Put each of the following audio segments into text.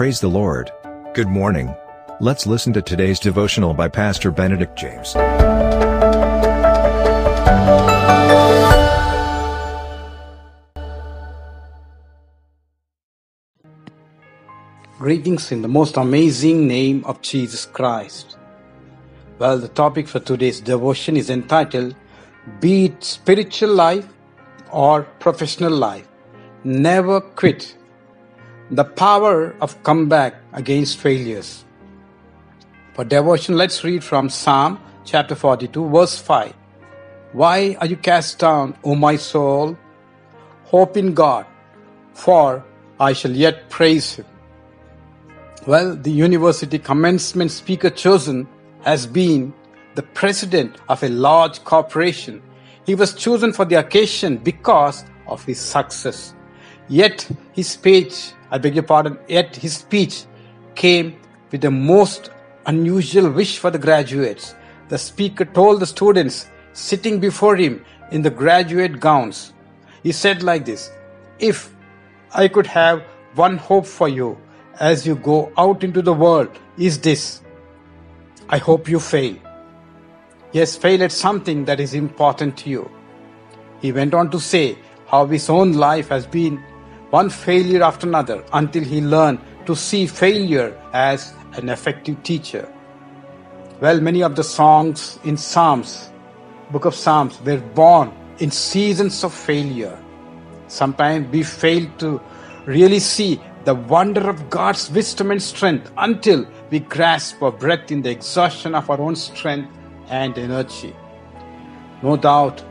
Praise the Lord. Good morning. Let's listen to today's devotional by Pastor Benedict James. Greetings in the most amazing name of Jesus Christ. Well, the topic for today's devotion is entitled Be it spiritual life or professional life, never quit. The power of comeback against failures. For devotion, let's read from Psalm chapter 42, verse 5. Why are you cast down, O my soul? Hope in God, for I shall yet praise Him. Well, the university commencement speaker chosen has been the president of a large corporation. He was chosen for the occasion because of his success. Yet his speech, I beg your pardon, yet his speech came with the most unusual wish for the graduates. The speaker told the students sitting before him in the graduate gowns, he said like this, If I could have one hope for you, as you go out into the world is this I hope you fail. Yes, fail at something that is important to you. He went on to say how his own life has been one failure after another until he learned to see failure as an effective teacher. Well, many of the songs in Psalms, book of Psalms, were born in seasons of failure. Sometimes we fail to really see the wonder of God's wisdom and strength until we grasp our breath in the exhaustion of our own strength and energy. No doubt,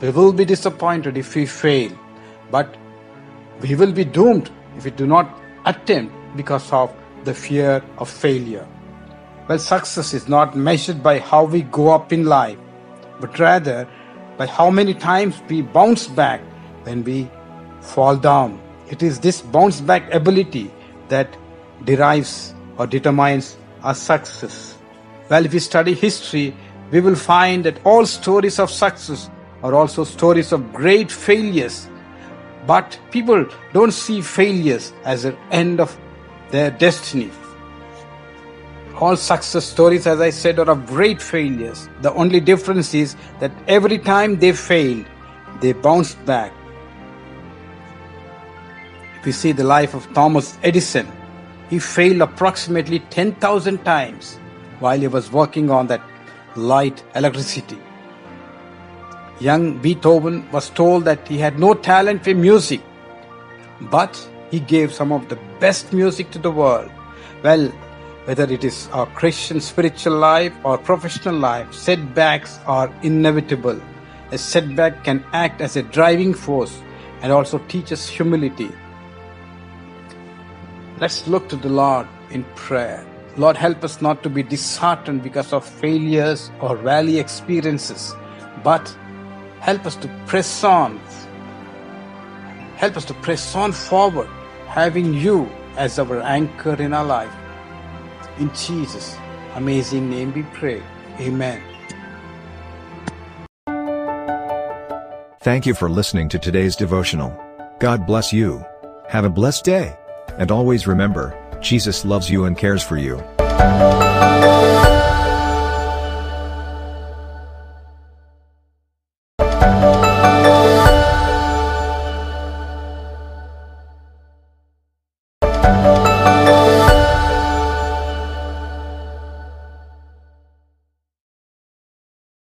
we will be disappointed if we fail, but we will be doomed if we do not attempt because of the fear of failure. Well, success is not measured by how we go up in life, but rather by how many times we bounce back when we fall down. It is this bounce back ability that derives or determines our success. Well, if we study history, we will find that all stories of success are also stories of great failures. But people don't see failures as an end of their destiny. All success stories, as I said, are of great failures. The only difference is that every time they failed, they bounced back If we see the life of Thomas Edison, he failed approximately 10,000 times while he was working on that light electricity. Young Beethoven was told that he had no talent for music, but he gave some of the best music to the world. Well, whether it is our Christian spiritual life or professional life, setbacks are inevitable. A setback can act as a driving force and also teach us humility. Let's look to the Lord in prayer. Lord, help us not to be disheartened because of failures or valley experiences, but help us to press on. Help us to press on forward, having you as our anchor in our life. In Jesus' amazing name we pray. Amen. Thank you for listening to today's devotional. God bless you. Have a blessed day. And always remember, Jesus loves you and cares for you. Oh.